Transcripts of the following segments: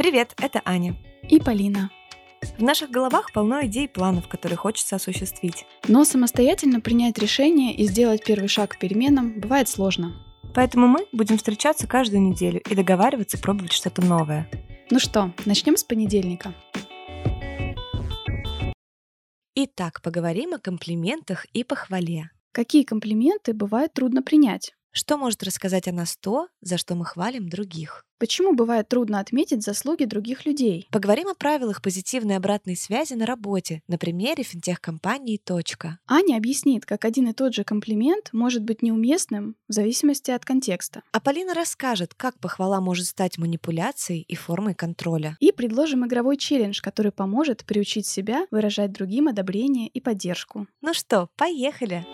Привет, это Аня. И Полина. В наших головах полно идей и планов, которые хочется осуществить. Но самостоятельно принять решение и сделать первый шаг к переменам бывает сложно. Поэтому мы будем встречаться каждую неделю и договариваться пробовать что-то новое. Ну что, начнем с понедельника. Итак, поговорим о комплиментах и похвале. Какие комплименты бывает трудно принять? Что может рассказать о нас то, за что мы хвалим других? Почему бывает трудно отметить заслуги других людей? Поговорим о правилах позитивной обратной связи на работе на примере финтех-компании «Точка». Аня объяснит, как один и тот же комплимент может быть неуместным в зависимости от контекста. А Полина расскажет, как похвала может стать манипуляцией и формой контроля. И предложим игровой челлендж, который поможет приучить себя выражать другим одобрение и поддержку. Ну что, поехали!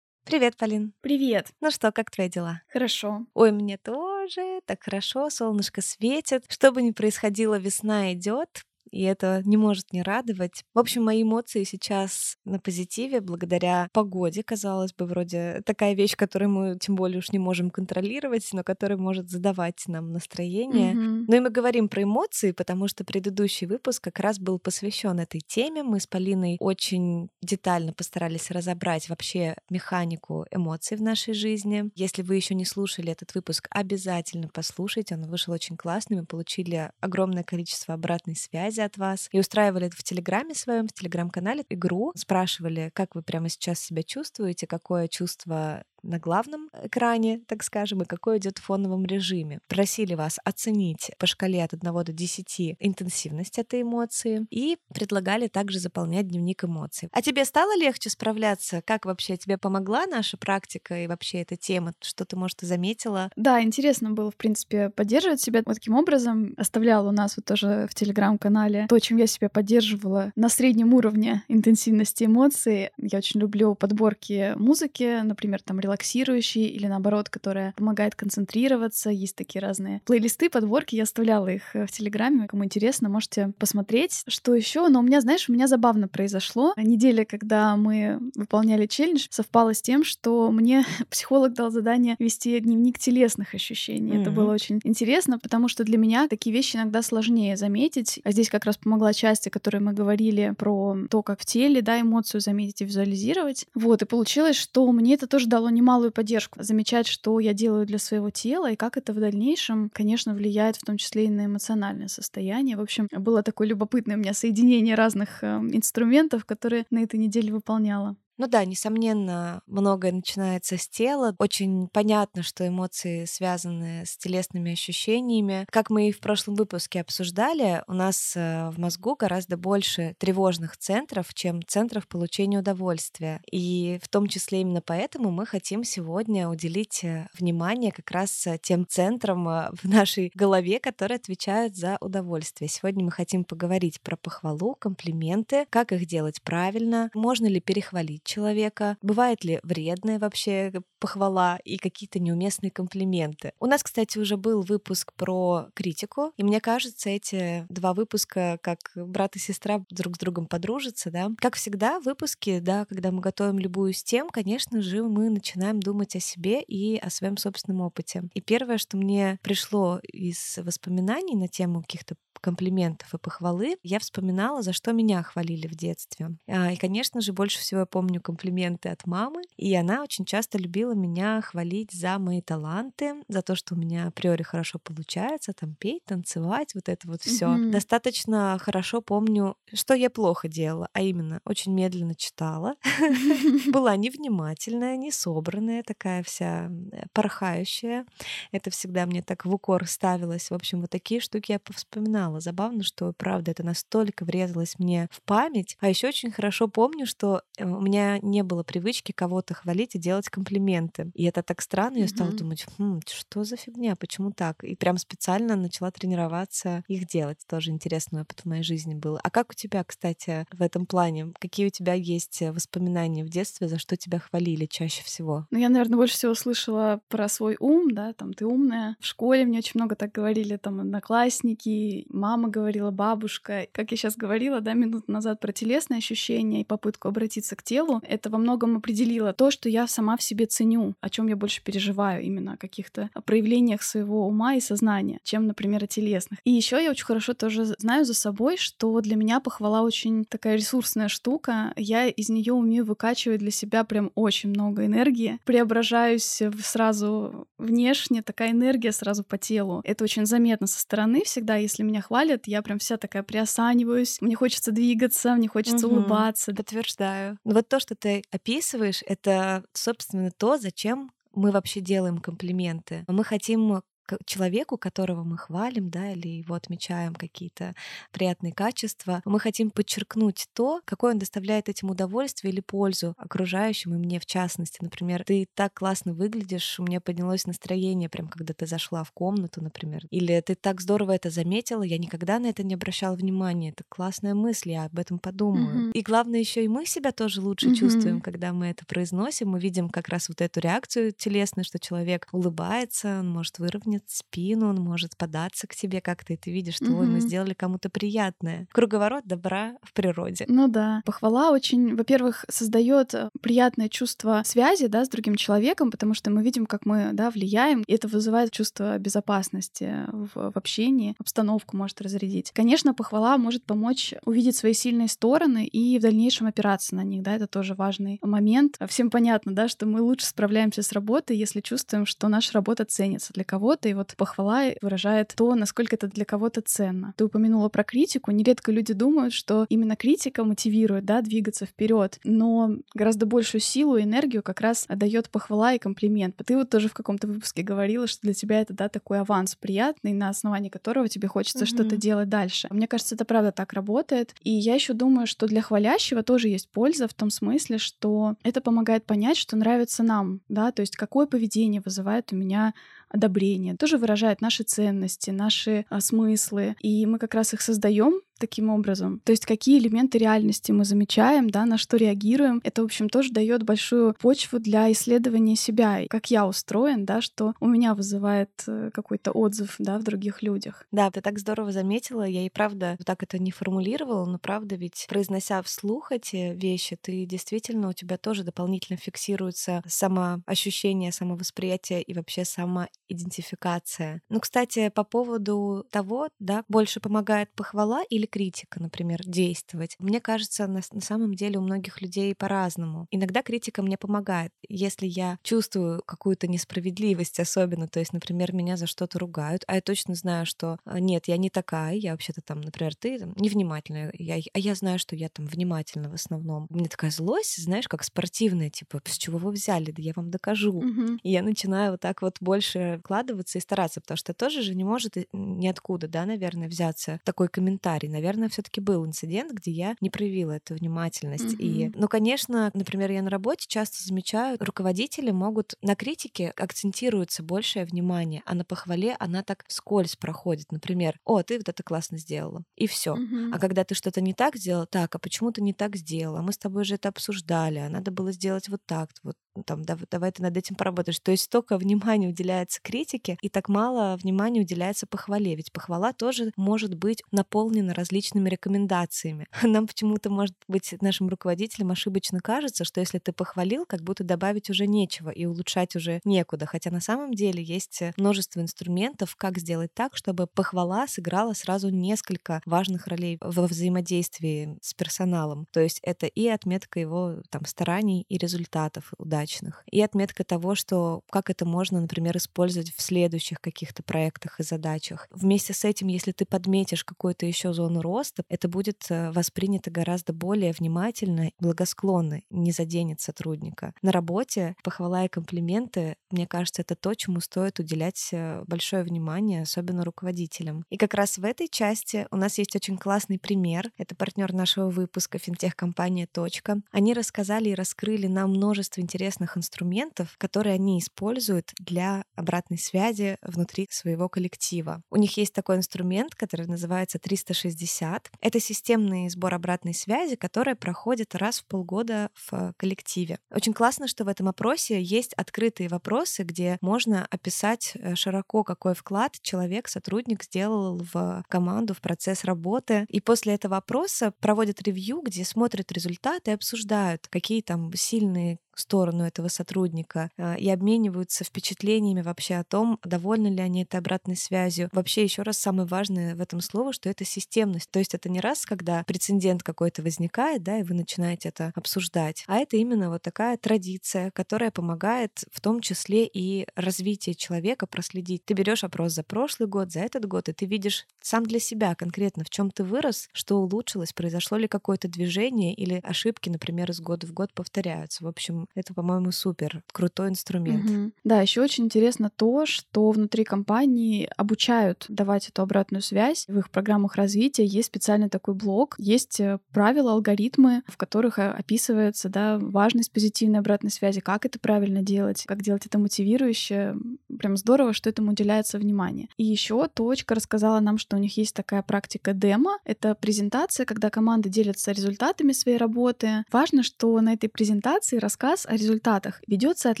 Привет, Полин. Привет. Ну что, как твои дела? Хорошо. Ой, мне тоже так хорошо, солнышко светит. Что бы ни происходило, весна идет и это не может не радовать. В общем, мои эмоции сейчас на позитиве благодаря погоде, казалось бы, вроде такая вещь, которую мы тем более уж не можем контролировать, но которая может задавать нам настроение. Мгм. Ну и мы говорим про эмоции, потому что предыдущий выпуск как раз был посвящен этой теме. Мы с Полиной очень детально постарались разобрать вообще механику эмоций в нашей жизни. Если вы еще не слушали этот выпуск, обязательно послушайте. Он вышел очень классный. Мы получили огромное количество обратной связи от вас и устраивали в Телеграме своем, в Телеграм-канале игру. Спрашивали, как вы прямо сейчас себя чувствуете, какое чувство на главном экране, так скажем, и какой идет в фоновом режиме. Просили вас оценить по шкале от 1 до 10 интенсивность этой эмоции и предлагали также заполнять дневник эмоций. А тебе стало легче справляться? Как вообще тебе помогла наша практика и вообще эта тема? Что ты, может, заметила? Да, интересно было, в принципе, поддерживать себя вот таким образом. Оставляла у нас вот тоже в Телеграм-канале то, чем я себя поддерживала на среднем уровне интенсивности эмоций. Я очень люблю подборки музыки, например, там релаксирующие или наоборот, которая помогает концентрироваться. Есть такие разные плейлисты, подборки. Я оставляла их э, в Телеграме. Кому интересно, можете посмотреть. Что еще? Но у меня, знаешь, у меня забавно произошло. Неделя, когда мы выполняли челлендж, совпала с тем, что мне психолог дал задание вести дневник телесных ощущений. Это Мгм. было очень интересно, потому что для меня такие вещи иногда сложнее заметить. А здесь как раз помогла часть, о которой мы говорили про то, как в теле, да, эмоцию заметить и визуализировать. Вот, и получилось, что мне это тоже дало немалую поддержку. Замечать, что я делаю для своего тела и как это в дальнейшем, конечно, влияет в том числе и на эмоциональное состояние. В общем, было такое любопытное у меня соединение разных э, инструментов, которые на этой неделе выполняла. Ну да, несомненно, многое начинается с тела. Очень понятно, что эмоции связаны с телесными ощущениями. Как мы и в прошлом выпуске обсуждали, у нас э, в мозгу гораздо больше тревожных центров, чем центров получения удовольствия. И в том числе именно поэтому мы хотим сегодня уделить э, внимание как раз э, тем центрам в нашей голове, которые отвечают за удовольствие. Сегодня мы хотим поговорить про похвалу, комплименты, как их делать правильно, можно ли перехвалить человека, бывает ли вредная вообще похвала и какие-то неуместные комплименты. У нас, кстати, уже был выпуск про критику, и мне кажется, эти два выпуска, как брат и сестра друг с другом подружатся, да. Как всегда, выпуски, да, когда мы готовим любую из тем, конечно же, мы начинаем думать о себе и о своем собственном опыте. И первое, что мне пришло из воспоминаний на тему каких-то комплиментов и похвалы, я вспоминала, за что меня хвалили в детстве. А, И, конечно же, больше всего я помню комплименты от мамы, и она очень часто любила меня хвалить за мои таланты, за то, что у меня априори хорошо получается, там петь, танцевать, вот это вот все. Мгм. Достаточно хорошо помню, что я плохо делала, а именно очень медленно читала, была невнимательная, не собранная, такая вся э, порхающая. Это всегда мне так в укор ставилось. В общем, вот такие штуки я повспоминала. Забавно, что, правда, это настолько врезалось мне в память. А еще очень хорошо помню, что э, у меня не было привычки кого-то хвалить и делать комплименты. И это так странно. Я стала думать, «Хм, что за фигня, почему так? И прям специально начала тренироваться их делать. Тоже интересный опыт в моей жизни был. А как у тебя, кстати, в этом плане? Какие у тебя есть э, воспоминания в детстве, за что тебя хвалили чаще всего? Ну, я, наверное, больше всего слышала про свой ум, да, там, ты умная. В школе мне очень много так говорили, там, одноклассники, мама говорила, бабушка. Как я сейчас говорила, да, минут назад про телесные ощущения и попытку обратиться к телу, это во многом определило то, что я сама в себе ценю, о чем я больше переживаю именно о каких-то проявлениях своего ума и сознания, чем, например, о телесных. И еще я очень хорошо тоже знаю за собой, что для меня похвала очень такая ресурсная штука. Я из нее умею выкачивать для себя прям очень много энергии, преображаюсь сразу внешне, такая энергия сразу по телу. Это очень заметно со стороны всегда, если меня хвалят, я прям вся такая приосаниваюсь, мне хочется двигаться, мне хочется угу, улыбаться. Подтверждаю. Вот то, что ты описываешь, это, собственно, то, зачем мы вообще делаем комплименты. Мы хотим человеку, которого мы хвалим, да, или его отмечаем какие-то приятные качества, мы хотим подчеркнуть то, какое он доставляет этим удовольствие или пользу окружающим и мне в частности. Например, ты так классно выглядишь, у меня поднялось настроение, прям когда ты зашла в комнату, например. Или ты так здорово это заметила, я никогда на это не обращала внимания. Это классная мысль, я об этом подумаю. Mm-hmm. И главное еще и мы себя тоже лучше mm-hmm. чувствуем, когда мы это произносим. Мы видим как раз вот эту реакцию телесную, что человек улыбается, он может выровнять выровнять спину, он может податься к тебе как-то, и ты видишь, что угу. мы сделали кому-то приятное. Круговорот добра в природе. Ну да. Похвала очень, во-первых, создает э, приятное чувство связи, да, с другим человеком, потому что мы видим, как мы, да, влияем, и это вызывает чувство безопасности в, в общении, обстановку может разрядить. Конечно, похвала может помочь увидеть свои сильные стороны и в дальнейшем опираться на них, да, это тоже важный момент. Всем понятно, да, что мы лучше справляемся с работой, если чувствуем, что наша работа ценится для кого-то, кого-то, и вот похвала выражает то, насколько это для кого-то ценно. Ты упомянула про критику. Нередко люди думают, что именно критика мотивирует, да, двигаться вперед, но гораздо большую силу и энергию как раз дает похвала и комплимент. Ты вот тоже в каком-то выпуске говорила, что для тебя это, да, такой аванс приятный, на основании которого тебе хочется mm-hmm. что-то делать дальше. Мне кажется, это правда так работает. И я еще думаю, что для хвалящего тоже есть польза в том смысле, что это помогает понять, что нравится нам, да, то есть какое поведение вызывает у меня одобрение, тоже выражает наши ценности, наши а, смыслы. И мы как раз их создаем таким образом. То есть какие элементы реальности мы замечаем, да, на что реагируем. Это, в общем, тоже дает большую почву для исследования себя, как я устроен, да, что у меня вызывает э, какой-то отзыв, да, в других людях. Да, ты так здорово заметила. Я и правда так это не формулировала, но правда ведь произнося вслух эти вещи, ты действительно у тебя тоже дополнительно фиксируется самоощущение, самовосприятие и вообще самоидентификация. Ну, кстати, по поводу того, да, больше помогает похвала или или критика, например, действовать. Мне кажется, на, на самом деле у многих людей по-разному. Иногда критика мне помогает. Если я чувствую какую-то несправедливость особенно, то есть, например, меня за что-то ругают, а я точно знаю, что а, нет, я не такая, я вообще-то там, например, ты там, невнимательная, я, а я знаю, что я там внимательна в основном. У меня такая злость, знаешь, как спортивная, типа, с чего вы взяли, да я вам докажу. Mm-hmm. И я начинаю вот так вот больше вкладываться и стараться, потому что тоже же не может ниоткуда, да, наверное, взяться такой комментарий наверное, все-таки был инцидент, где я не проявила эту внимательность. Mm-hmm. И, ну, конечно, например, я на работе часто замечаю, руководители могут на критике акцентируется большее внимание, а на похвале она так скользь проходит. Например, о, ты вот это классно сделала. И все. Mm-hmm. А когда ты что-то не так сделала, так, а почему ты не так сделала? Мы с тобой же это обсуждали, а надо было сделать вот так, вот там, давай, ты над этим поработаешь. То есть столько внимания уделяется критике, и так мало внимания уделяется похвале. Ведь похвала тоже может быть наполнена различными рекомендациями. Нам почему-то, может быть, нашим руководителям ошибочно кажется, что если ты похвалил, как будто добавить уже нечего и улучшать уже некуда. Хотя на самом деле есть множество инструментов, как сделать так, чтобы похвала сыграла сразу несколько важных ролей во взаимодействии с персоналом. То есть это и отметка его там стараний и результатов, удачи удачных. И отметка того, что как это можно, например, использовать в следующих каких-то проектах и задачах. Вместе с этим, если ты подметишь какую-то еще зону роста, это будет э, воспринято гораздо более внимательно, благосклонно, не заденет сотрудника. На работе похвала и комплименты, мне кажется, это то, чему стоит уделять э, большое внимание, особенно руководителям. И как раз в этой части у нас есть очень классный пример. Это партнер нашего выпуска финтех-компания «Точка». Они рассказали и раскрыли нам множество интересных интересных инструментов, которые они используют для обратной связи внутри своего коллектива. У них есть такой инструмент, который называется 360. Это системный сбор обратной связи, которая проходит раз в полгода в коллективе. Очень классно, что в этом опросе есть открытые вопросы, где можно описать э, широко, какой вклад человек, сотрудник сделал в команду, в процесс работы. И после этого опроса проводят ревью, где смотрят результаты и обсуждают, какие там сильные сторону этого сотрудника а, и обмениваются впечатлениями вообще о том, довольны ли они этой обратной связью. Вообще, еще раз, самое важное в этом слово, что это системность. То есть это не раз, когда прецедент какой-то возникает, да, и вы начинаете это обсуждать, а это именно вот такая традиция, которая помогает в том числе и развитие человека проследить. Ты берешь опрос за прошлый год, за этот год, и ты видишь сам для себя конкретно, в чем ты вырос, что улучшилось, произошло ли какое-то движение или ошибки, например, из года в год повторяются. В общем, это, по-моему, супер крутой инструмент. Угу. Да, еще очень интересно то, что внутри компании обучают давать эту обратную связь. В их программах развития есть специальный такой блок, есть э, правила, алгоритмы, в которых э, описывается да, важность позитивной обратной связи, как это правильно делать, как делать это мотивирующе. Прям здорово, что этому уделяется внимание. И еще точка рассказала нам, что у них есть такая практика демо. Это презентация, когда команды делятся результатами своей работы. Важно, что на этой презентации рассказ рассказ о результатах ведется от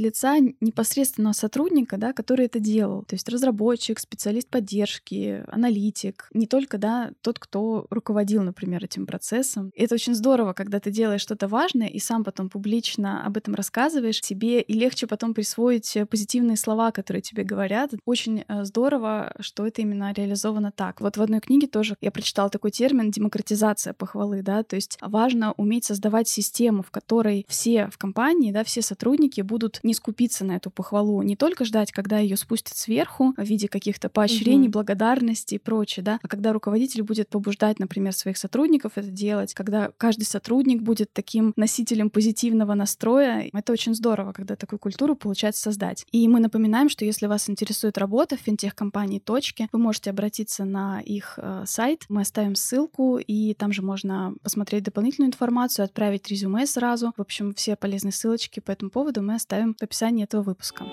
лица непосредственного сотрудника, да, который это делал. То есть разработчик, специалист поддержки, аналитик. Не только да, тот, кто руководил, например, этим процессом. И это очень здорово, когда ты делаешь что-то важное и сам потом публично об этом рассказываешь. Тебе и легче потом присвоить позитивные слова, которые тебе говорят. Очень э, здорово, что это именно реализовано так. Вот в одной книге тоже я прочитала такой термин демократизация похвалы, да, то есть важно уметь создавать систему, в которой все в компании компании, да, все сотрудники будут не скупиться на эту похвалу, не только ждать, когда ее спустят сверху в виде каких-то поощрений, угу. благодарности и прочее, да, а когда руководитель будет побуждать, например, своих сотрудников это делать, когда каждый сотрудник будет таким носителем позитивного настроя, это очень здорово, когда такую культуру получается создать. И мы напоминаем, что если вас интересует работа в финтех-компании «Точки», вы можете обратиться на их э, сайт, мы оставим ссылку, и там же можно посмотреть дополнительную информацию, отправить резюме сразу. В общем, все полезные ссылки Ссылочки по этому поводу мы оставим в описании этого выпуска.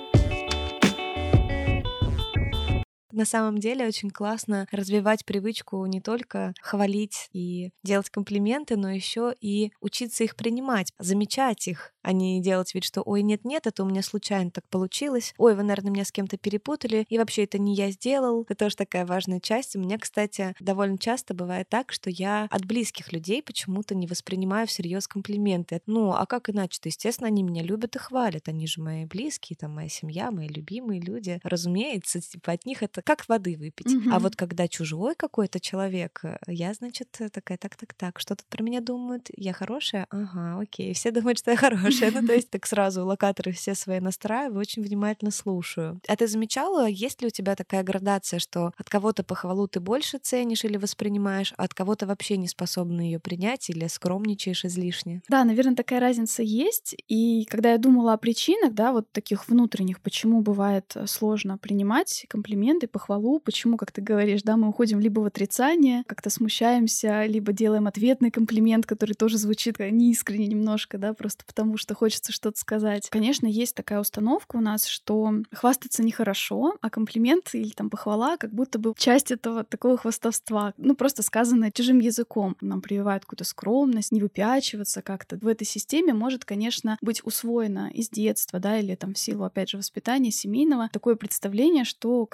На самом деле очень классно развивать привычку не только хвалить и делать комплименты, но еще и учиться их принимать, замечать их, а не делать вид, что «Ой, нет-нет, это у меня случайно так получилось», «Ой, вы, наверное, меня с кем-то перепутали», и вообще это не я сделал. Это тоже такая важная часть. У меня, кстати, довольно часто бывает так, что я от близких людей почему-то не воспринимаю всерьез комплименты. Ну, а как иначе-то? Естественно, они меня любят и хвалят. Они же мои близкие, там, моя семья, мои любимые люди. Разумеется, типа от них это как воды выпить. Mm-hmm. А вот когда чужой какой-то человек, э, я, значит, такая, так-так-так, что тут про меня думают? Я хорошая? Ага, окей. Все думают, что я хорошая хорошая. Ну, то есть так сразу локаторы все свои настраиваю, очень внимательно слушаю. А ты замечала, есть ли у тебя такая градация, что от кого-то похвалу ты больше ценишь или воспринимаешь, а от кого-то вообще не способна ее принять или скромничаешь излишне? Да, наверное, такая разница есть. И когда я думала о причинах, да, вот таких внутренних, почему бывает э, сложно принимать комплименты, похвалу, почему, как ты говоришь, да, мы уходим либо в отрицание, как-то смущаемся, либо делаем ответный комплимент, который тоже звучит неискренне немножко, да, просто потому что хочется что-то сказать. Конечно, есть такая установка у нас, что хвастаться нехорошо, а комплимент или там похвала как будто бы часть этого такого хвастовства, ну просто сказанное чужим языком. Нам прививают какую-то скромность, не выпячиваться как-то. В этой системе может, конечно, быть усвоено из детства, да, или там в силу, опять же, воспитания семейного такое представление, что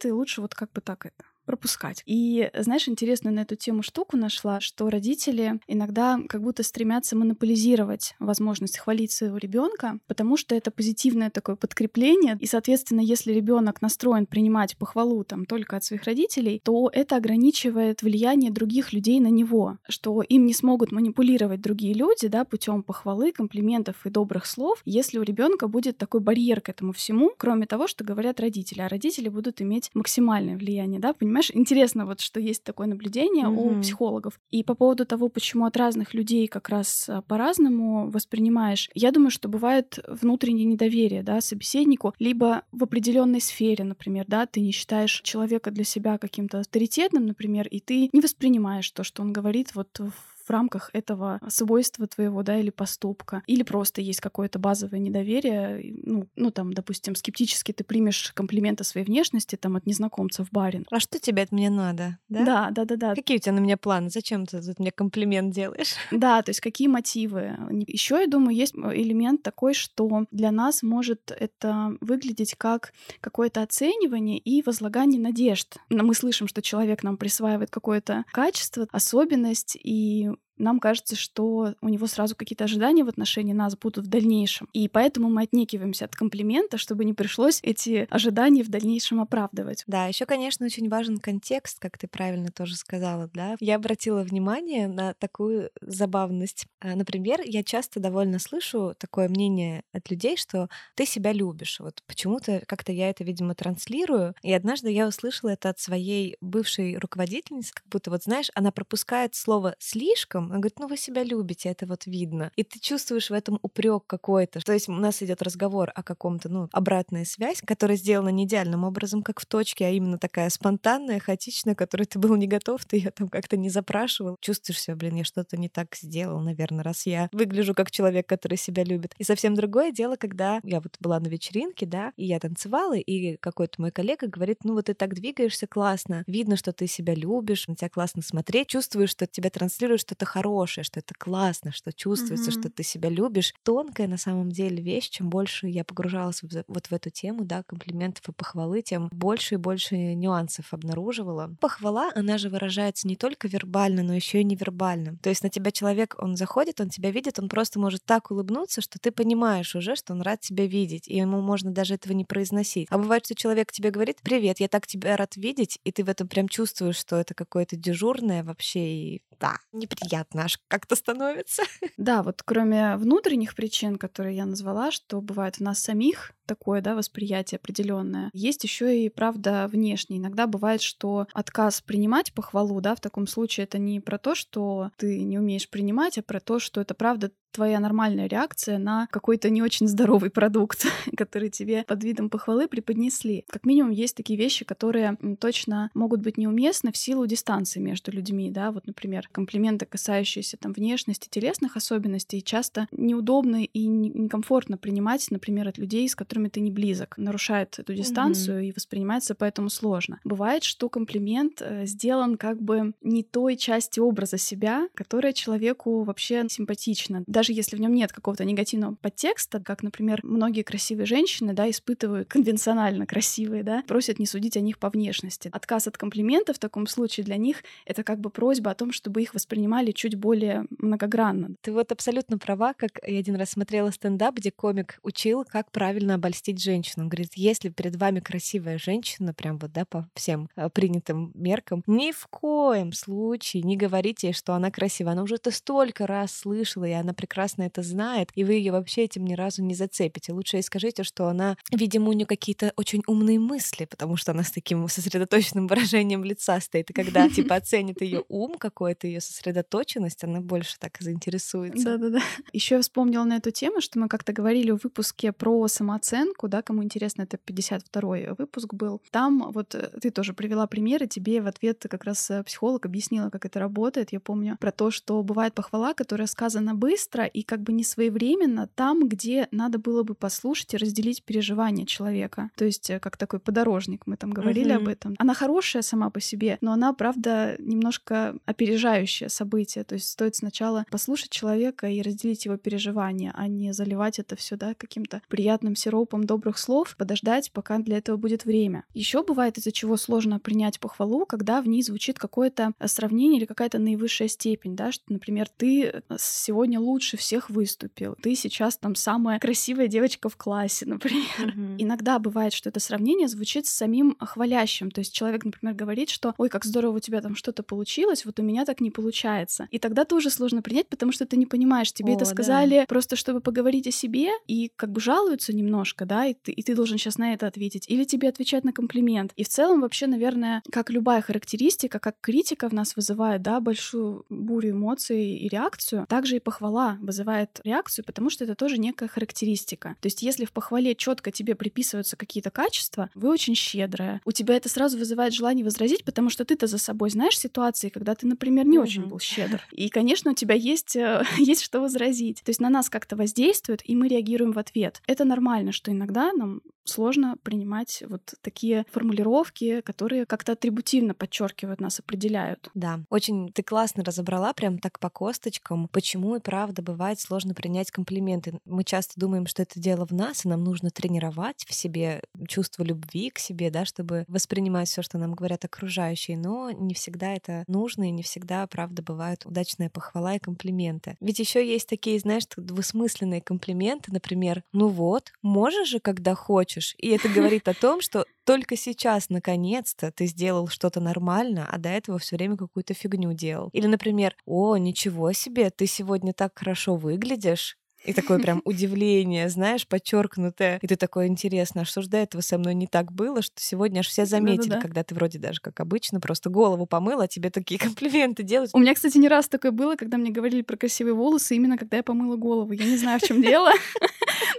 комплименты лучше вот как бы так это пропускать. И знаешь, интересную на эту тему штуку нашла, что родители иногда как будто стремятся монополизировать возможность хвалить своего ребенка, потому что это позитивное такое подкрепление. И, соответственно, если ребенок настроен принимать похвалу там только от своих родителей, то это ограничивает влияние других людей на него, что им не смогут манипулировать другие люди, да, путем похвалы, комплиментов и добрых слов, если у ребенка будет такой барьер к этому всему, кроме того, что говорят родители, а родители будут иметь максимальное влияние, да, понимаешь? Понимаешь, интересно вот, что есть такое наблюдение mm-hmm. у психологов. И по поводу того, почему от разных людей как раз а, по-разному воспринимаешь, я думаю, что бывает внутреннее недоверие, да, собеседнику, либо в определенной сфере, например, да, ты не считаешь человека для себя каким-то авторитетным, например, и ты не воспринимаешь то, что он говорит вот в в рамках этого свойства твоего, да, или поступка. Или просто есть какое-то базовое недоверие, ну, ну там, допустим, скептически ты примешь комплименты своей внешности там от незнакомца в баре. А что тебе от меня надо? Да, да, да, да. да. Какие у тебя на меня планы? Зачем ты тут мне комплимент делаешь? Да, то есть какие мотивы? Еще, я думаю, есть элемент такой, что для нас может это выглядеть как какое-то оценивание и возлагание надежд. Мы слышим, что человек нам присваивает какое-то качество, особенность, и нам кажется, что у него сразу какие-то ожидания в отношении нас будут в дальнейшем. И поэтому мы отнекиваемся от комплимента, чтобы не пришлось эти ожидания в дальнейшем оправдывать. Да, еще, конечно, очень важен контекст, как ты правильно тоже сказала, да. Я обратила внимание на такую забавность. А, например, я часто довольно слышу такое мнение от людей, что ты себя любишь. Вот почему-то как-то я это, видимо, транслирую. И однажды я услышала это от своей бывшей руководительницы, как будто вот, знаешь, она пропускает слово «слишком», она говорит, ну вы себя любите, это вот видно. И ты чувствуешь в этом упрек какой-то. То есть у нас идет разговор о каком-то, ну, обратная связь, которая сделана не идеальным образом, как в точке, а именно такая спонтанная, хаотичная, которой ты был не готов, ты ее там как-то не запрашивал. Чувствуешь себя, блин, я что-то не так сделал, наверное, раз я выгляжу как человек, который себя любит. И совсем другое дело, когда я вот была на вечеринке, да, и я танцевала, и какой-то мой коллега говорит, ну вот ты так двигаешься классно, видно, что ты себя любишь, на тебя классно смотреть, чувствуешь, что тебя транслирует что-то хорошее, хорошее, что это классно, что чувствуется, mm-hmm. что ты себя любишь. Тонкая на самом деле вещь. Чем больше я погружалась в, вот в эту тему, да, комплиментов и похвалы, тем больше и больше нюансов обнаруживала. Похвала, она же выражается не только вербально, но еще и невербально. То есть на тебя человек, он заходит, он тебя видит, он просто может так улыбнуться, что ты понимаешь уже, что он рад тебя видеть, и ему можно даже этого не произносить. А бывает, что человек тебе говорит, привет, я так тебя рад видеть, и ты в этом прям чувствуешь, что это какое-то дежурное вообще, и да, неприятно аж как-то становится. Да, вот кроме внутренних причин, которые я назвала, что бывает у нас самих, такое, да, восприятие определенное. Есть еще и правда внешне. Иногда бывает, что отказ принимать похвалу, да, в таком случае это не про то, что ты не умеешь принимать, а про то, что это правда твоя нормальная реакция на какой-то не очень здоровый продукт, который тебе под видом похвалы преподнесли. Как минимум есть такие вещи, которые точно могут быть неуместны в силу дистанции между людьми, да, вот, например, комплименты, касающиеся там внешности, телесных особенностей, часто неудобно и некомфортно принимать, например, от людей, с которыми которыми ты не близок, нарушает эту дистанцию mm-hmm. и воспринимается поэтому сложно. Бывает, что комплимент э, сделан как бы не той части образа себя, которая человеку вообще симпатична. Даже если в нем нет какого-то негативного подтекста, как, например, многие красивые женщины, да, испытывают конвенционально красивые, да, просят не судить о них по внешности. Отказ от комплимента в таком случае для них это как бы просьба о том, чтобы их воспринимали чуть более многогранно. Ты вот абсолютно права, как я один раз смотрела стендап, где комик учил, как правильно обольстить обольстить женщину. Он говорит, если перед вами красивая женщина, прям вот, да, по всем э, принятым меркам, ни в коем случае не говорите ей, что она красивая. Она уже это столько раз слышала, и она прекрасно это знает, и вы ее вообще этим ни разу не зацепите. Лучше ей скажите, что она, видимо, у нее какие-то очень умные мысли, потому что она с таким сосредоточенным выражением лица стоит. И когда, типа, оценит ее ум какой-то, ее сосредоточенность, она больше так заинтересуется. Да-да-да. Еще я вспомнила на эту тему, что мы как-то говорили в выпуске про самооценку, оценку, да, кому интересно, это 52-й выпуск был. Там вот э, ты тоже привела примеры, тебе в ответ как раз э, психолог объяснила, как это работает. Я помню про то, что бывает похвала, которая сказана быстро и как бы не своевременно там, где надо было бы послушать и разделить переживания человека. То есть э, как такой подорожник, мы там говорили угу. об этом. Она хорошая сама по себе, но она, правда, немножко опережающая события. То есть стоит сначала послушать человека и разделить его переживания, а не заливать это все, да, каким-то приятным сиропом группам добрых слов, подождать, пока для этого будет время. Еще бывает, из-за чего сложно принять похвалу, когда в ней звучит какое-то э, сравнение или какая-то наивысшая степень, да, что, например, ты э, сегодня лучше всех выступил, ты сейчас там самая красивая девочка в классе, например. Mm-hmm. Иногда бывает, что это сравнение звучит с самим хвалящим, то есть человек, например, говорит, что «Ой, как здорово у тебя там что-то получилось, вот у меня так не получается». И тогда тоже сложно принять, потому что ты не понимаешь, тебе О, это сказали да. просто чтобы поговорить о себе и как бы жалуются немножко, немножко, да, и ты, и ты должен сейчас на это ответить, или тебе отвечать на комплимент. И в целом вообще, наверное, как любая характеристика, как критика в нас вызывает, да, большую бурю эмоций и реакцию, также и похвала вызывает реакцию, потому что это тоже некая характеристика. То есть если в похвале четко тебе приписываются какие-то качества, вы очень щедрая, у тебя это сразу вызывает желание возразить, потому что ты-то за собой знаешь ситуации, когда ты, например, не очень был щедр. И, конечно, у тебя есть, э, есть что возразить. То есть на нас как-то воздействует, и мы реагируем в ответ. Это нормально, что иногда нам сложно принимать вот такие формулировки, которые как-то атрибутивно подчеркивают нас, определяют. Да, очень ты классно разобрала прям так по косточкам, почему и правда бывает сложно принять комплименты. Мы часто думаем, что это дело в нас, и нам нужно тренировать в себе чувство любви к себе, да, чтобы воспринимать все, что нам говорят окружающие, но не всегда это нужно, и не всегда, правда, бывают удачная похвала и комплименты. Ведь еще есть такие, знаешь, двусмысленные комплименты, например, ну вот, можешь же, когда хочешь, хочешь. И это говорит о том, что только сейчас, наконец-то, ты сделал что-то нормально, а до этого все время какую-то фигню делал. Или, например, о, ничего себе, ты сегодня так хорошо выглядишь. И такое прям удивление, знаешь, подчеркнутое. И ты такой, интересно, а что же до этого со мной не так было, что сегодня аж все заметили, Да-да-да. когда ты вроде даже как обычно просто голову помыла, а тебе такие комплименты делают. У меня, кстати, не раз такое было, когда мне говорили про красивые волосы, именно когда я помыла голову. Я не знаю, в чем дело.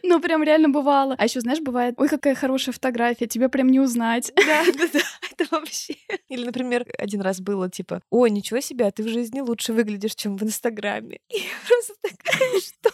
Ну, прям реально бывало. А еще, знаешь, бывает, ой, какая хорошая фотография, тебя прям не узнать. Да, да, да, это вообще. Или, например, один раз было типа, ой, ничего себе, а ты в жизни лучше выглядишь, чем в Инстаграме. И я просто такая, что?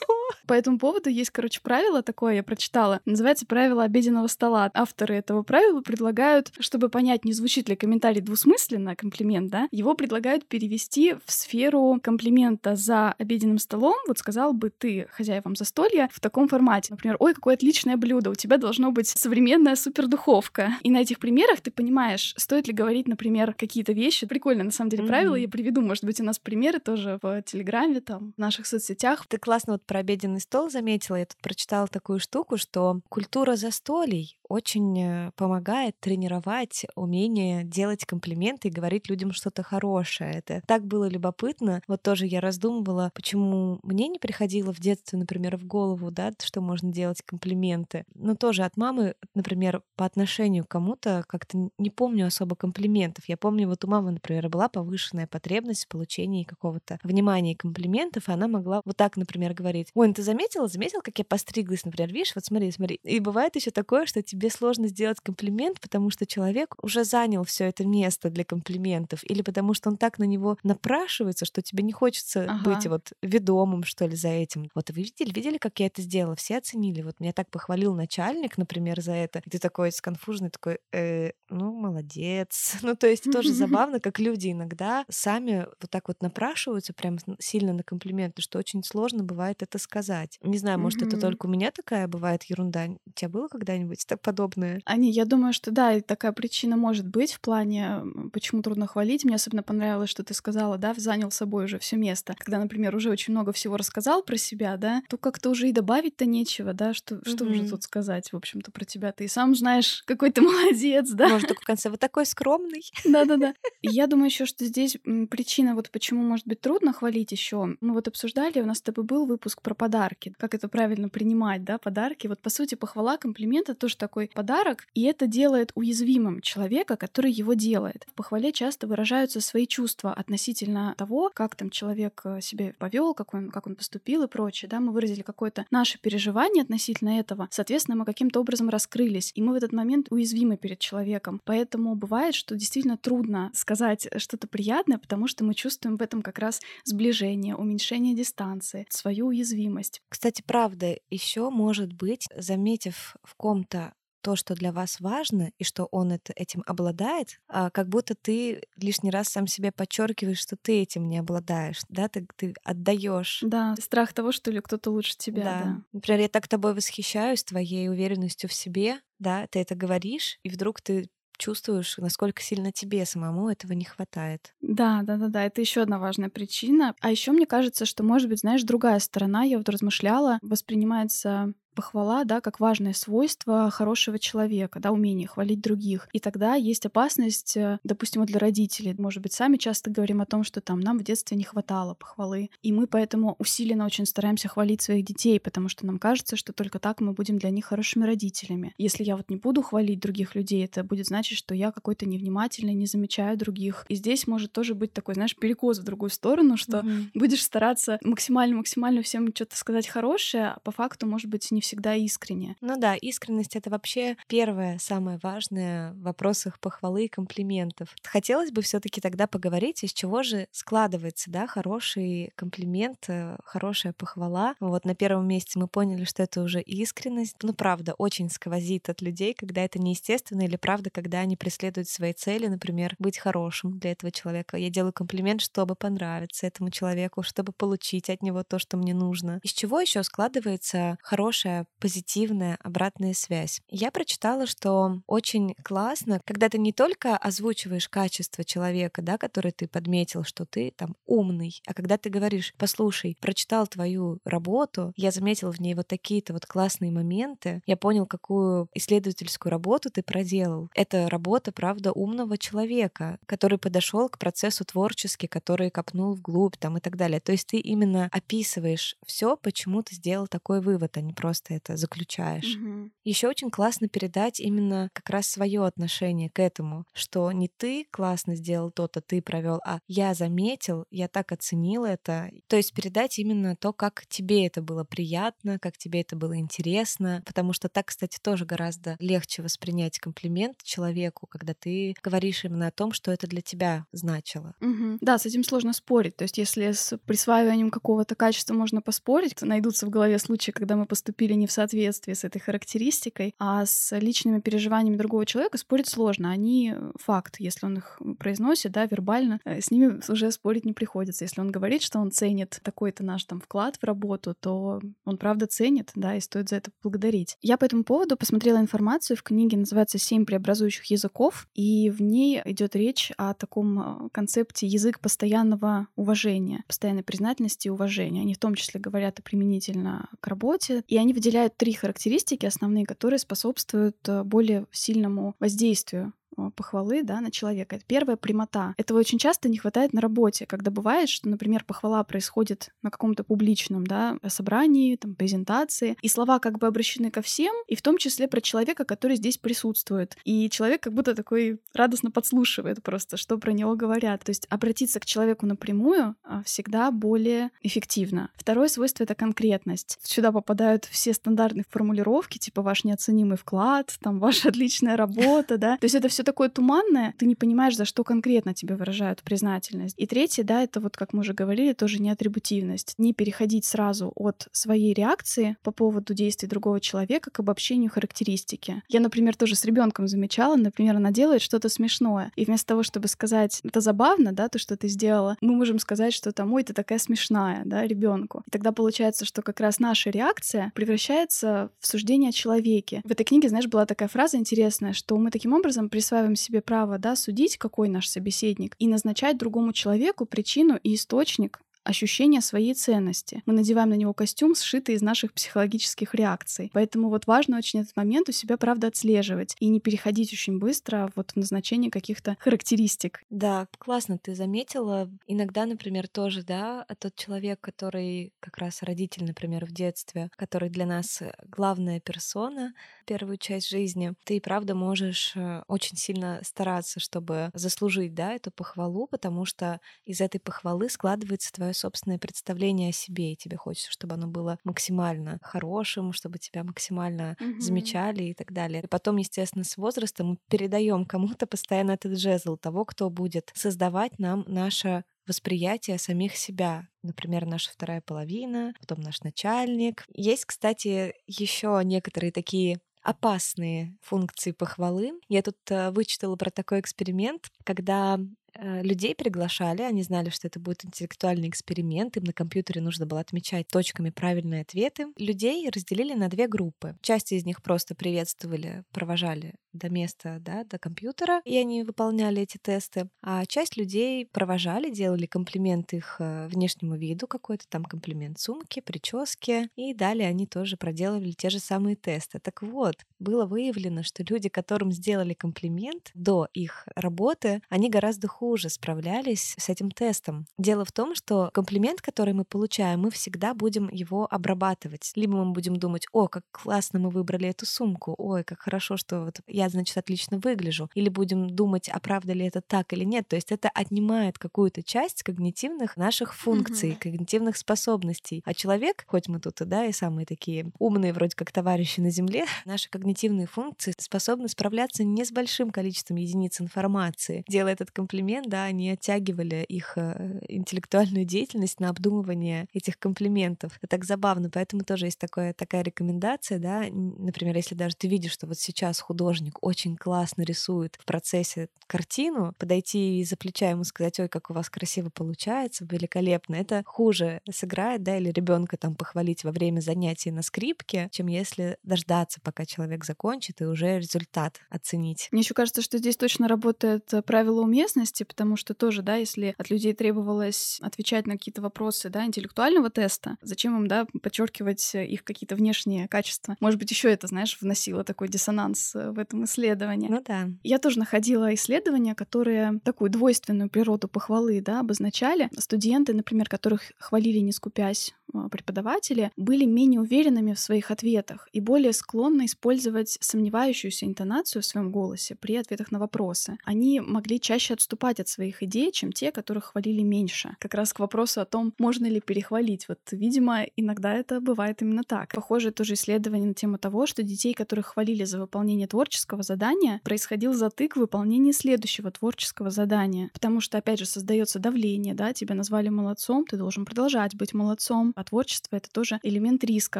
По этому поводу есть, короче, правило такое, я прочитала. Называется правило обеденного стола. Авторы этого правила предлагают, чтобы понять, не звучит ли комментарий двусмысленно, комплимент, да, его предлагают перевести в сферу комплимента за обеденным столом. Вот сказал бы ты хозяевам застолья в таком формате. Например, ой, какое отличное блюдо, у тебя должно быть современная супердуховка. И на этих примерах ты понимаешь, стоит ли говорить, например, какие-то вещи. Прикольно, на самом деле, mm-hmm. правила я приведу. Может быть, у нас примеры тоже в Телеграме, там, в наших соцсетях. Ты классно вот про обеденный стол заметила, я тут прочитала такую штуку, что культура застолий очень э, помогает тренировать умение делать комплименты и говорить людям что-то хорошее. Это так было любопытно. Вот тоже я раздумывала, почему мне не приходило в детстве, например, в голову, да, что можно делать комплименты. Но тоже от мамы, например, по отношению к кому-то как-то не помню особо комплиментов. Я помню, вот у мамы, например, была повышенная потребность в получении какого-то внимания и комплиментов, и она могла вот так, например, говорить, ой, ну ты заметила, заметил, как я постриглась, например, видишь, вот смотри, смотри. И бывает еще такое, что тебе тебе сложно сделать комплимент, потому что человек уже занял все это место для комплиментов, или потому что он так на него напрашивается, что тебе не хочется ага. быть вот ведомым, что ли, за этим. Вот вы видели, видели, как я это сделала? Все оценили. Вот меня так похвалил начальник, например, за это. И ты такой сконфуженный, такой, э, ну, молодец. Ну, то есть тоже забавно, как люди иногда сами вот так вот напрашиваются прям сильно на комплименты, что очень сложно бывает это сказать. Не знаю, может, это только у меня такая бывает ерунда. У тебя было когда-нибудь так подобное? Ани, я думаю, что да, и такая причина может быть в плане, почему трудно хвалить. Мне особенно понравилось, что ты сказала, да, занял собой уже все место. Когда, например, уже очень много всего рассказал про себя, да, то как-то уже и добавить-то нечего, да, что, mm-hmm. что уже тут сказать, в общем-то, про тебя. Ты и сам знаешь, какой ты молодец, да. Может, только в конце вот такой скромный. Да-да-да. Я думаю еще, что здесь причина, вот почему может быть трудно хвалить еще. Мы вот обсуждали, у нас с тобой был выпуск про подарки, как это правильно принимать, да, подарки. Вот, по сути, похвала, комплимент — это тоже такой такой подарок, и это делает уязвимым человека, который его делает. В похвале часто выражаются свои чувства относительно того, как там человек э, себя повел, как он, как он поступил и прочее. Да, мы выразили какое-то наше переживание относительно этого. Соответственно, мы каким-то образом раскрылись, и мы в этот момент уязвимы перед человеком. Поэтому бывает, что действительно трудно сказать что-то приятное, потому что мы чувствуем в этом как раз сближение, уменьшение дистанции, свою уязвимость. Кстати, правда, еще может быть, заметив в ком-то то, что для вас важно, и что он это, этим обладает, а, как будто ты лишний раз сам себе подчеркиваешь, что ты этим не обладаешь, да, ты, ты отдаешь. Да, страх того, что ли кто-то лучше тебя. Да. да. Например, я так тобой восхищаюсь, твоей уверенностью в себе, да, ты это говоришь, и вдруг ты чувствуешь, насколько сильно тебе самому этого не хватает. Да, да, да, да, это еще одна важная причина. А еще мне кажется, что, может быть, знаешь, другая сторона, я вот размышляла, воспринимается похвала, да, как важное свойство хорошего человека, да, умение хвалить других. И тогда есть опасность, э, допустим, для родителей. Может быть, сами часто говорим о том, что там нам в детстве не хватало похвалы. И мы поэтому усиленно очень стараемся хвалить своих детей, потому что нам кажется, что только так мы будем для них хорошими родителями. Если я вот не буду хвалить других людей, это будет значить, что я какой-то невнимательный, не замечаю других. И здесь может тоже быть такой, знаешь, перекос в другую сторону, что mm-hmm. будешь стараться максимально-максимально всем что-то сказать хорошее, а по факту, может быть, не всегда искренне. Ну да, искренность — это вообще первое, самое важное в вопросах похвалы и комплиментов. Хотелось бы все таки тогда поговорить, из чего же складывается, да, хороший комплимент, э, хорошая похвала. Вот на первом месте мы поняли, что это уже искренность. Ну, правда, очень сквозит от людей, когда это неестественно, или правда, когда они преследуют свои цели, например, быть хорошим для этого человека. Я делаю комплимент, чтобы понравиться этому человеку, чтобы получить от него то, что мне нужно. Из чего еще складывается хорошая, позитивная обратная связь? Я прочитала, что очень классно, когда ты не только озвучиваешь качество человека, да, который ты подметил, что ты там умный, а когда ты говоришь, послушай, прочитал твою работу, я заметил в ней вот такие-то вот классные моменты, я понял, какую исследовательскую работу ты проделал. Это работа, правда, умного человека, который подошел к процессу творчески, который копнул вглубь там и так далее. То есть ты именно описываешь все, почему ты сделал такой вывод, а не просто это заключаешь. Угу. Еще очень классно передать именно как раз свое отношение к этому, что не ты классно сделал то-то, ты провел, а я заметил, я так оценил это. То есть передать именно то, как тебе это было приятно, как тебе это было интересно, потому что так, кстати, тоже гораздо легче воспринять комплимент человеку, когда ты говоришь именно о том, что это для тебя значило. Угу. Да, с этим сложно спорить. То есть если с присваиванием какого-то качества можно поспорить, найдутся в голове случаи, когда мы поступили не в соответствии с этой характеристикой, а с личными переживаниями другого человека спорить сложно. Они факт. Если он их произносит, да, вербально, э, с ними уже спорить не приходится. Если он говорит, что он ценит такой-то наш там вклад в работу, то он правда ценит, да, и стоит за это благодарить. Я по этому поводу посмотрела информацию в книге, называется «Семь преобразующих языков», и в ней идет речь о таком э, концепте язык постоянного уважения, постоянной признательности и уважения. Они в том числе говорят и применительно к работе, и они выделяют три характеристики основные, которые способствуют э, более сильному воздействию похвалы да, на человека. Это первая прямота. Этого очень часто не хватает на работе, когда бывает, что, например, похвала происходит на каком-то публичном да, собрании, там, презентации, и слова как бы обращены ко всем, и в том числе про человека, который здесь присутствует. И человек как будто такой радостно подслушивает просто, что про него говорят. То есть обратиться к человеку напрямую а, всегда более эффективно. Второе свойство — это конкретность. Сюда попадают все стандартные формулировки, типа ваш неоценимый вклад, там ваша отличная работа, да. То есть это все такое туманное, ты не понимаешь, за что конкретно тебе выражают признательность. И третье, да, это вот, как мы уже говорили, тоже не атрибутивность. Не переходить сразу от своей реакции по поводу действий другого человека к обобщению характеристики. Я, например, тоже с ребенком замечала, например, она делает что-то смешное. И вместо того, чтобы сказать, это забавно, да, то, что ты сделала, мы можем сказать, что там, ой, ты такая смешная, да, ребенку. И тогда получается, что как раз наша реакция превращается в суждение о человеке. В этой книге, знаешь, была такая фраза интересная, что мы таким образом присваиваем присваиваем себе право да, судить, какой наш собеседник, и назначать другому человеку причину и источник ощущение своей ценности. Мы надеваем на него костюм, сшитый из наших психологических реакций. Поэтому вот важно очень этот момент у себя, правда, отслеживать и не переходить очень быстро вот в назначение каких-то характеристик. Да, классно ты заметила. Иногда, например, тоже, да, тот человек, который как раз родитель, например, в детстве, который для нас главная персона, первую часть жизни, ты правда можешь э, очень сильно стараться, чтобы заслужить, да, эту похвалу, потому что из этой похвалы складывается твое собственное представление о себе, и тебе хочется, чтобы оно было максимально хорошим, чтобы тебя максимально mm-hmm. замечали и так далее. И потом, естественно, с возрастом мы передаем кому-то постоянно этот жезл того, кто будет создавать нам наше восприятие самих себя. Например, наша вторая половина, потом наш начальник. Есть, кстати, еще некоторые такие опасные функции похвалы. Я тут э, вычитала про такой эксперимент, когда людей приглашали, они знали, что это будет интеллектуальный эксперимент, им на компьютере нужно было отмечать точками правильные ответы. Людей разделили на две группы. Часть из них просто приветствовали, провожали до места, да, до компьютера, и они выполняли эти тесты. А часть людей провожали, делали комплимент их э, внешнему виду, какой-то там комплимент сумки, прическе, и далее они тоже проделывали те же самые тесты. Так вот, было выявлено, что люди, которым сделали комплимент до их работы, они гораздо хуже справлялись с этим тестом. Дело в том, что комплимент, который мы получаем, мы всегда будем его обрабатывать. Либо мы будем думать, о, как классно мы выбрали эту сумку, ой, как хорошо, что вот я, значит, отлично выгляжу. Или будем думать, а правда ли это так или нет. То есть это отнимает какую-то часть когнитивных наших функций, mm-hmm. когнитивных способностей. А человек, хоть мы тут и да, и самые такие умные вроде как товарищи на Земле, наши когнитивные функции способны справляться не с большим количеством единиц информации. Делая этот комплимент, да, они оттягивали их э, интеллектуальную деятельность на обдумывание этих комплиментов. Это так забавно, поэтому тоже есть такое, такая рекомендация, да, например, если даже ты видишь, что вот сейчас художник очень классно рисует в процессе картину, подойти и за плеча ему сказать, ой, как у вас красиво получается, великолепно, это хуже сыграет, да, или ребенка там похвалить во время занятий на скрипке, чем если дождаться, пока человек закончит, и уже результат оценить. Мне еще кажется, что здесь точно работает э, правило уместности, потому что тоже, да, если от людей требовалось отвечать на какие-то вопросы, да, интеллектуального теста, зачем им, да, подчеркивать э, их какие-то внешние качества? Может быть, еще это, знаешь, вносило такой диссонанс э, в этом исследовании. Ну да. Я тоже находила исследования, которые такую двойственную природу похвалы, да, обозначали. Студенты, например, которых хвалили не скупясь, а, преподаватели были менее уверенными в своих ответах и более склонны использовать сомневающуюся интонацию в своем голосе при ответах на вопросы. Они могли чаще отступать от своих идей, чем те, которых хвалили меньше. Как раз к вопросу о том, можно ли перехвалить. Вот, видимо, иногда это бывает именно так. Похоже, тоже исследование на тему того, что детей, которых хвалили за выполнение творческого задания, происходил затык в выполнении следующего творческого задания. Потому что, опять же, создается давление, да, тебя назвали молодцом, ты должен продолжать быть молодцом, а творчество — это тоже элемент риска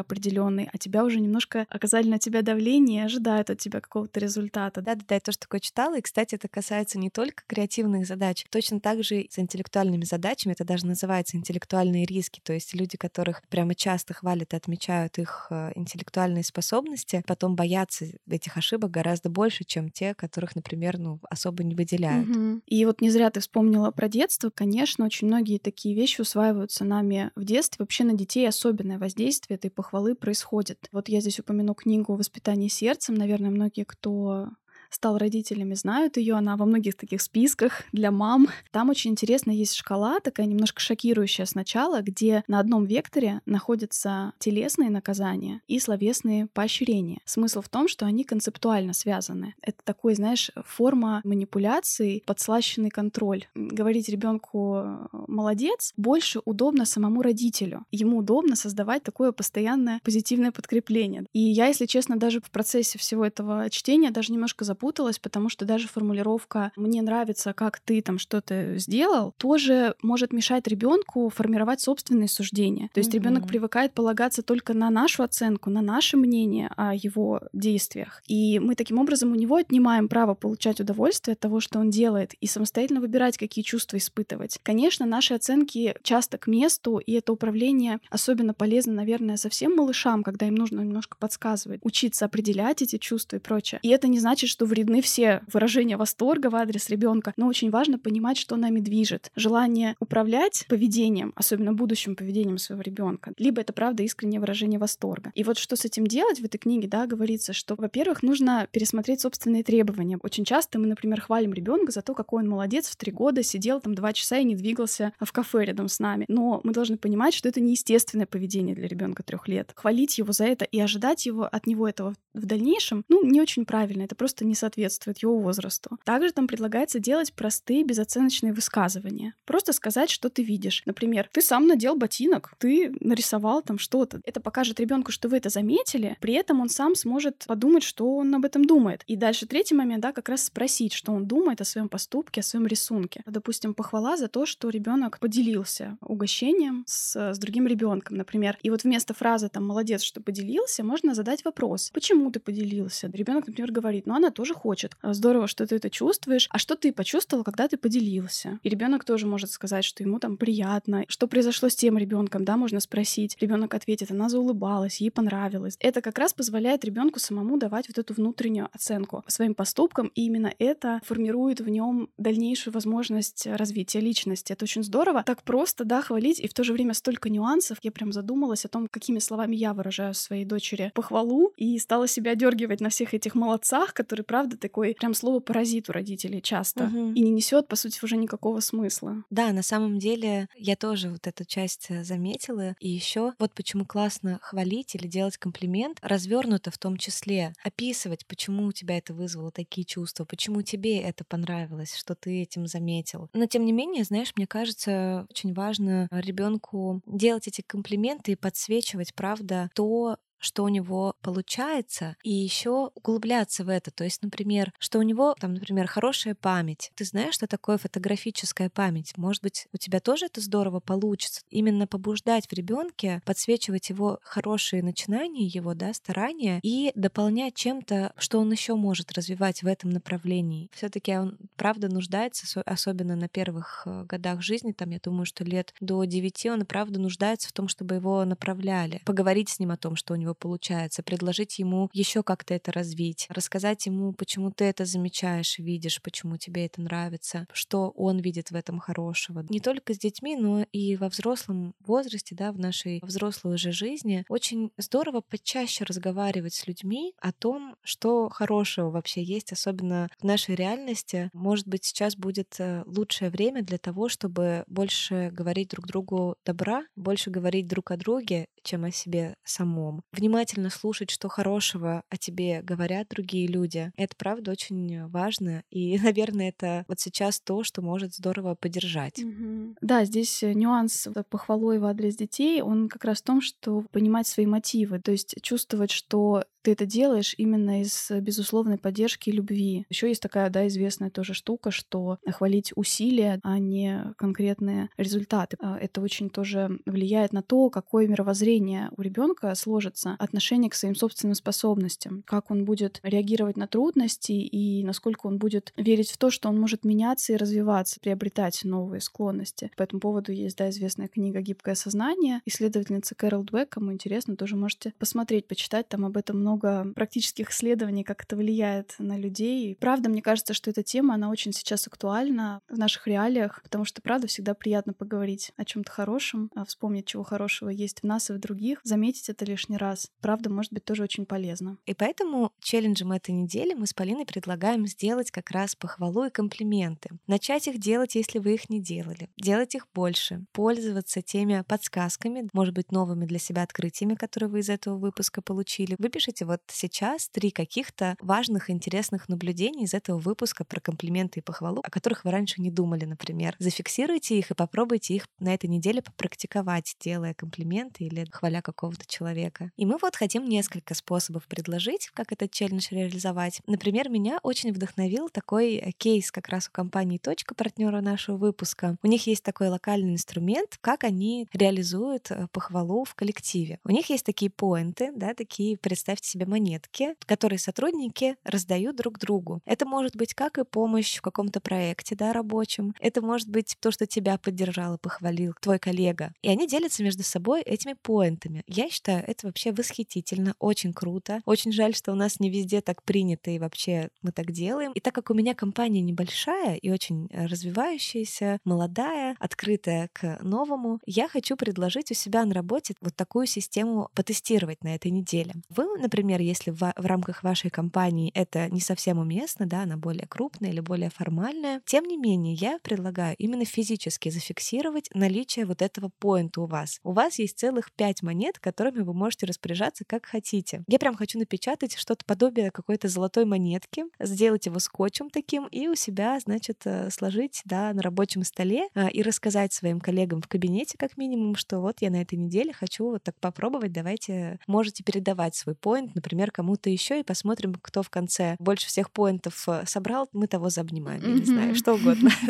определенный, а тебя уже немножко оказали на тебя давление и ожидают от тебя какого-то результата. Да-да-да, я тоже такое читала, и, кстати, это касается не только креативных задач, точно так же и с интеллектуальными задачами, это даже называется интеллектуальные риски, то есть люди, которых прямо часто хвалят и отмечают их э, интеллектуальные способности, потом боятся этих ошибок гораздо больше, чем те, которых, например, ну, особо не выделяют. Угу. И вот не зря ты вспомнила про детство. Конечно, очень многие такие вещи усваиваются нами в детстве. Вообще на детей особенное воздействие этой похвалы происходит. Вот я здесь упомяну книгу «Воспитание сердцем». Наверное, многие, кто стал родителями, знают ее. Она во многих таких списках для мам. Там очень интересно есть шкала, такая немножко шокирующая сначала, где на одном векторе находятся телесные наказания и словесные поощрения. Смысл в том, что они концептуально связаны. Это такой, знаешь, форма манипуляции, подслащенный контроль. Говорить ребенку молодец больше удобно самому родителю. Ему удобно создавать такое постоянное позитивное подкрепление. И я, если честно, даже в процессе всего этого чтения даже немножко запуталась запуталась, потому что даже формулировка «мне нравится, как ты там что-то сделал» тоже может мешать ребенку формировать собственные суждения. То есть mm-hmm. ребенок привыкает полагаться только на нашу оценку, на наше мнение о его действиях. И мы таким образом у него отнимаем право получать удовольствие от того, что он делает, и самостоятельно выбирать, какие чувства испытывать. Конечно, наши оценки часто к месту, и это управление особенно полезно, наверное, совсем малышам, когда им нужно немножко подсказывать, учиться определять эти чувства и прочее. И это не значит, что вредны все выражения восторга в адрес ребенка, но очень важно понимать, что нами движет. Желание управлять поведением, особенно будущим поведением своего ребенка, либо это правда искреннее выражение восторга. И вот что с этим делать в этой книге, да, говорится, что, во-первых, нужно пересмотреть собственные требования. Очень часто мы, например, хвалим ребенка за то, какой он молодец, в три года сидел там два часа и не двигался в кафе рядом с нами. Но мы должны понимать, что это неестественное поведение для ребенка трех лет. Хвалить его за это и ожидать его от него этого в дальнейшем, ну, не очень правильно. Это просто не соответствует его возрасту. Также там предлагается делать простые безоценочные высказывания. Просто сказать, что ты видишь. Например, ты сам надел ботинок, ты нарисовал там что-то. Это покажет ребенку, что вы это заметили, при этом он сам сможет подумать, что он об этом думает. И дальше третий момент, да, как раз спросить, что он думает о своем поступке, о своем рисунке. Допустим, похвала за то, что ребенок поделился угощением с, с другим ребенком, например. И вот вместо фразы там молодец, что поделился, можно задать вопрос: почему ты поделился? Ребенок, например, говорит: ну она тоже тоже хочет. А, здорово, что ты это чувствуешь. А что ты почувствовал, когда ты поделился? И ребенок тоже может сказать, что ему там приятно. Что произошло с тем ребенком, да, можно спросить. Ребенок ответит, она заулыбалась, ей понравилось. Это как раз позволяет ребенку самому давать вот эту внутреннюю оценку своим поступкам, и именно это формирует в нем дальнейшую возможность развития личности. Это очень здорово. Так просто, да, хвалить, и в то же время столько нюансов. Я прям задумалась о том, какими словами я выражаю своей дочери похвалу, и стала себя дергивать на всех этих молодцах, которые, правда, такой прям слово паразит у родителей часто, угу. и не несет, по сути, уже никакого смысла. Да, на самом деле я тоже вот эту часть э, заметила, и еще вот почему классно хвалить или делать комплимент, развернуто в том числе, описывать, почему у тебя это вызвало такие чувства, почему тебе это понравилось, что ты этим заметил. Но тем не менее, знаешь, мне кажется, очень важно ребенку делать эти комплименты и подсвечивать, правда, то, что у него получается, и еще углубляться в это. То есть, например, что у него, там, например, хорошая память. Ты знаешь, что такое фотографическая память? Может быть, у тебя тоже это здорово получится. Именно побуждать в ребенке, подсвечивать его хорошие начинания, его да, старания и дополнять чем-то, что он еще может развивать в этом направлении. Все-таки он, правда, нуждается, особенно на первых э, годах жизни, там, я думаю, что лет до 9 он, правда, нуждается в том, чтобы его направляли. Поговорить с ним о том, что у него него получается, предложить ему еще как-то это развить, рассказать ему, почему ты это замечаешь, видишь, почему тебе это нравится, что он видит в этом хорошего. Не только с детьми, но и во взрослом возрасте, да, в нашей взрослой уже жизни очень здорово почаще разговаривать с людьми о том, что хорошего вообще есть, особенно в нашей реальности. Может быть, сейчас будет э, лучшее время для того, чтобы больше говорить друг другу добра, больше говорить друг о друге, чем о себе самом внимательно слушать, что хорошего о тебе говорят другие люди. Это, правда, очень важно. И, наверное, это вот сейчас то, что может здорово поддержать. Угу. Да, здесь э, нюанс похвалой в адрес детей, он как раз в том, что понимать свои мотивы, то есть чувствовать, что ты это делаешь именно из безусловной поддержки и любви. Еще есть такая, да, известная тоже штука, что хвалить усилия, а не конкретные результаты. А, это очень тоже влияет на то, какое мировоззрение у ребенка сложится, отношение к своим собственным способностям, как он будет реагировать на трудности и насколько он будет верить в то, что он может меняться и развиваться, приобретать новые склонности. По этому поводу есть, да, известная книга «Гибкое сознание». Исследовательница Кэрол Двек, кому интересно, тоже можете посмотреть, почитать, там об этом много много практических исследований, как это влияет на людей. правда, мне кажется, что эта тема, она очень сейчас актуальна в наших реалиях, потому что, правда, всегда приятно поговорить о чем то хорошем, а вспомнить, чего хорошего есть в нас и в других, заметить это лишний раз. Правда, может быть тоже очень полезно. И поэтому челленджем этой недели мы с Полиной предлагаем сделать как раз похвалу и комплименты. Начать их делать, если вы их не делали. Делать их больше. Пользоваться теми подсказками, может быть, новыми для себя открытиями, которые вы из этого выпуска получили. Выпишите вот сейчас три каких-то важных, интересных наблюдений из этого выпуска про комплименты и похвалу, о которых вы раньше не думали, например. Зафиксируйте их и попробуйте их на этой неделе попрактиковать, делая комплименты или хваля какого-то человека. И мы вот хотим несколько способов предложить, как этот челлендж реализовать. Например, меня очень вдохновил такой э, кейс как раз у компании «Точка», партнера нашего выпуска. У них есть такой локальный инструмент, как они реализуют э, похвалу в коллективе. У них есть такие поинты, да, такие, представьте себе монетки, которые сотрудники раздают друг другу. Это может быть как и помощь в каком-то проекте, да, рабочем. Это может быть то, что тебя поддержал и похвалил твой коллега. И они делятся между собой этими поинтами. Я считаю, это вообще восхитительно, очень круто. Очень жаль, что у нас не везде так принято и вообще мы так делаем. И так как у меня компания небольшая и очень развивающаяся, молодая, открытая к новому, я хочу предложить у себя на работе вот такую систему потестировать на этой неделе. Вы, например, например, если в, в рамках вашей компании это не совсем уместно, да, она более крупная или более формальная, тем не менее, я предлагаю именно физически зафиксировать наличие вот этого поинта у вас. У вас есть целых пять монет, которыми вы можете распоряжаться как хотите. Я прям хочу напечатать что-то подобие какой-то золотой монетки, сделать его скотчем таким и у себя, значит, э, сложить, да, на рабочем столе а, и рассказать своим коллегам в кабинете как минимум, что вот я на этой неделе хочу вот так попробовать, давайте можете передавать свой поинт комплимент, например, кому-то еще, и посмотрим, кто в конце больше всех поинтов э, собрал, мы того заобнимаем, я не знаю, что угодно.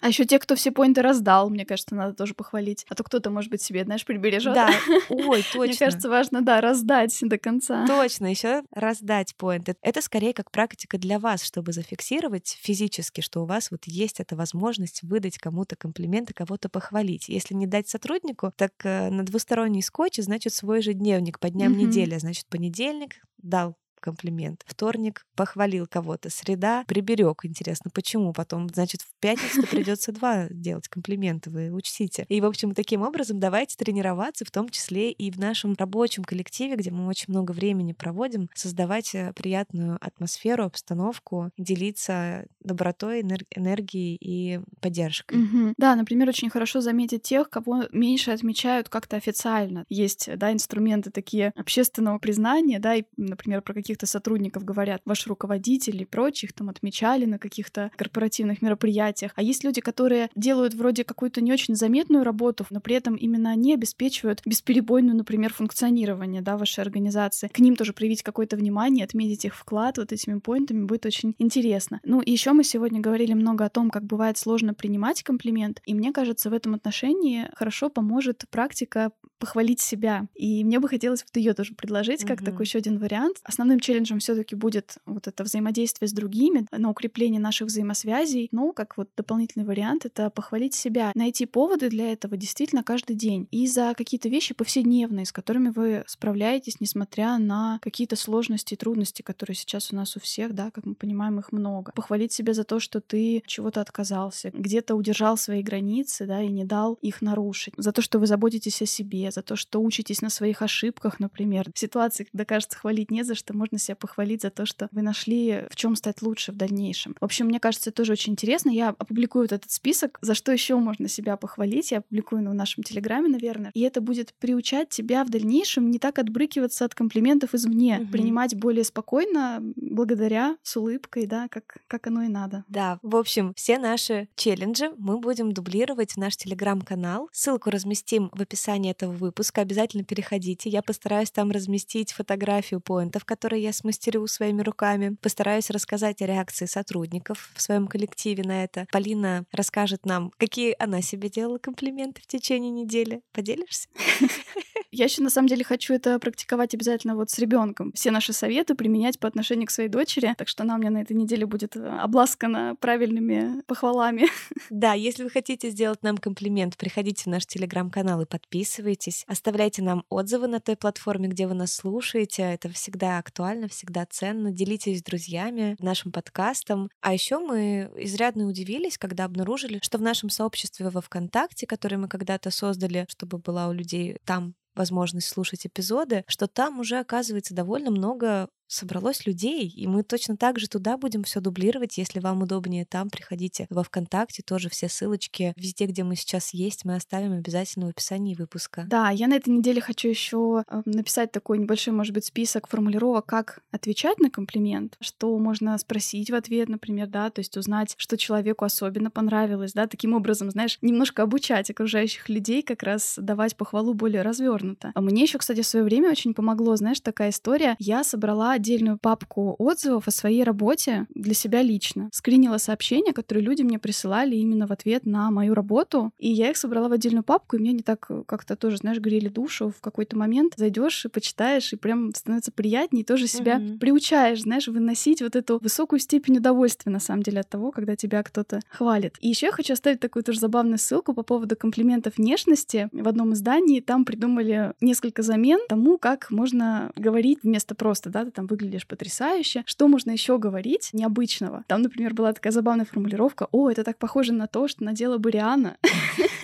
А еще те, кто все поинты раздал, мне кажется, надо тоже похвалить. А то кто-то, может быть, себе, знаешь, прибережет. Да, ой, точно. Мне кажется, важно, да, раздать до конца. Точно, еще раздать поинты. Это скорее как практика для вас, чтобы зафиксировать физически, что у вас вот есть эта возможность выдать кому-то комплименты, кого-то похвалить. Если не дать сотруднику, так э, на двусторонний скотч, значит, свой ежедневник по дням mm-hmm. недели. Значит, понедельник дал комплимент. Вторник похвалил кого-то, среда приберег. Интересно, почему? Потом, значит, в пятницу придется два делать комплименты, вы учтите. И, в общем, таким образом давайте тренироваться, в том числе и в нашем рабочем коллективе, где мы очень много времени проводим, создавать э, приятную атмосферу, обстановку, делиться добротой, энергией и поддержкой. Да, например, очень хорошо заметить тех, кого меньше отмечают как-то официально. Есть, да, инструменты такие общественного признания, да, и, например, про какие каких-то сотрудников говорят, ваш руководитель и прочих там отмечали на каких-то корпоративных мероприятиях. А есть люди, которые делают вроде какую-то не очень заметную работу, но при этом именно они обеспечивают бесперебойную, например, функционирование да, вашей организации. К ним тоже проявить какое-то внимание, отметить их вклад вот этими поинтами будет очень интересно. Ну и еще мы сегодня говорили много о том, как бывает сложно принимать комплимент, и мне кажется, в этом отношении хорошо поможет практика похвалить себя. И мне бы хотелось вот ее тоже предложить как mm-hmm. такой еще один вариант. Основным челленджем все-таки будет вот это взаимодействие с другими, на укрепление наших взаимосвязей. Ну, как вот дополнительный вариант, это похвалить себя, найти поводы для этого действительно каждый день. И за какие-то вещи повседневные, с которыми вы справляетесь, несмотря на какие-то сложности и трудности, которые сейчас у нас у всех, да, как мы понимаем, их много. Похвалить себя за то, что ты чего-то отказался, где-то удержал свои границы, да, и не дал их нарушить. За то, что вы заботитесь о себе, за то, что учитесь на своих ошибках, например. В ситуации, когда кажется хвалить не за что, можно себя похвалить за то, что вы нашли, в чем стать лучше в дальнейшем. В общем, мне кажется, это тоже очень интересно. Я опубликую вот этот список, за что еще можно себя похвалить. Я опубликую в нашем телеграме, наверное. И это будет приучать тебя в дальнейшем не так отбрыкиваться от комплиментов извне, угу. принимать более спокойно, благодаря, с улыбкой, да, как, как оно и надо. Да, в общем, все наши челленджи мы будем дублировать в наш телеграм-канал. Ссылку разместим в описании этого выпуска. Обязательно переходите. Я постараюсь там разместить фотографию поинтов, которые я смастерю своими руками. Постараюсь рассказать о реакции сотрудников в своем коллективе на это. Полина расскажет нам, какие она себе делала комплименты в течение недели. Поделишься? Я еще на самом деле хочу это практиковать обязательно вот с ребенком. Все наши советы применять по отношению к своей дочери. Так что она у меня на этой неделе будет э, обласкана правильными похвалами. Да, если вы хотите сделать нам комплимент, приходите в наш телеграм-канал и подписывайтесь. Оставляйте нам отзывы на той платформе, где вы нас слушаете. Это всегда актуально, всегда ценно. Делитесь с друзьями нашим подкастом. А еще мы изрядно удивились, когда обнаружили, что в нашем сообществе во ВКонтакте, которое мы когда-то создали, чтобы была у людей там возможность слушать эпизоды, что там уже оказывается довольно много собралось людей, и мы точно так же туда будем все дублировать. Если вам удобнее там, приходите во ВКонтакте, тоже все ссылочки везде, где мы сейчас есть, мы оставим обязательно в описании выпуска. Да, я на этой неделе хочу еще э, написать такой небольшой, может быть, список формулировок, как отвечать на комплимент, что можно спросить в ответ, например, да, то есть узнать, что человеку особенно понравилось, да, таким образом, знаешь, немножко обучать окружающих людей, как раз давать похвалу более развернуто. А мне еще, кстати, в свое время очень помогло, знаешь, такая история. Я собрала отдельную папку отзывов о своей работе для себя лично. Скринила сообщения, которые люди мне присылали именно в ответ на мою работу. И я их собрала в отдельную папку, и мне не так как-то тоже, знаешь, грели душу. В какой-то момент зайдешь и почитаешь, и прям становится приятнее, тоже себя mm-hmm. приучаешь, знаешь, выносить вот эту высокую степень удовольствия, на самом деле, от того, когда тебя кто-то хвалит. И еще я хочу оставить такую тоже забавную ссылку по поводу комплиментов внешности. В одном издании там придумали несколько замен тому, как можно говорить вместо просто, да, ты там выглядишь потрясающе. Что можно еще говорить необычного? Там, например, была такая забавная формулировка «О, это так похоже на то, что надела бы Риана».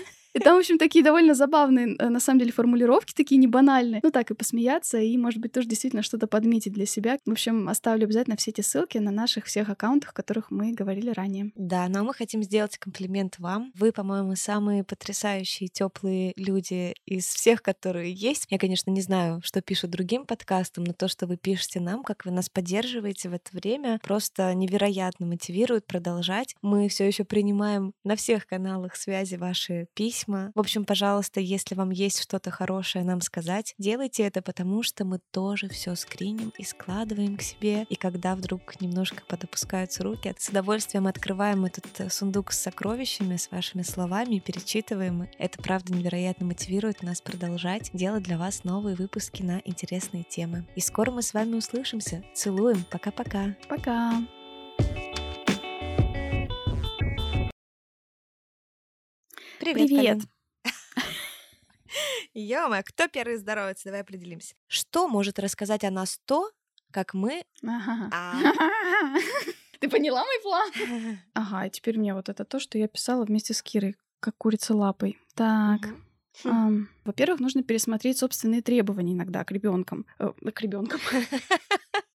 Там, в общем, такие довольно забавные, э, на самом деле, формулировки, такие не банальные. Ну так и посмеяться, и, может быть, тоже действительно что-то подметить для себя. В общем, оставлю обязательно все эти ссылки на наших всех аккаунтах, о которых мы говорили ранее. Да, но мы хотим сделать комплимент вам. Вы, по-моему, самые потрясающие, теплые люди из всех, которые есть. Я, конечно, не знаю, что пишут другим подкастам, но то, что вы пишете нам, как вы нас поддерживаете в это время, просто невероятно мотивирует продолжать. Мы все еще принимаем на всех каналах связи ваши письма, письма. В общем, пожалуйста, если вам есть что-то хорошее нам сказать, делайте это, потому что мы тоже все скриним и складываем к себе. И когда вдруг немножко подопускаются руки, с удовольствием открываем этот э, сундук с сокровищами, с вашими словами перечитываем. Это, правда, невероятно мотивирует нас продолжать делать для вас новые выпуски на интересные темы. И скоро мы с вами услышимся. Целуем. Пока-пока. Пока. Привет. Привет. Ё кто первый здоровается? Давай определимся. Что может рассказать о нас то, как мы... Ага. А, Ты поняла мой план? Ага, и теперь мне вот это то, что я писала вместе с Кирой, как курица лапой. Так. Ам, Во-первых, нужно пересмотреть собственные требования иногда к ребенкам. Э, К ребенкам.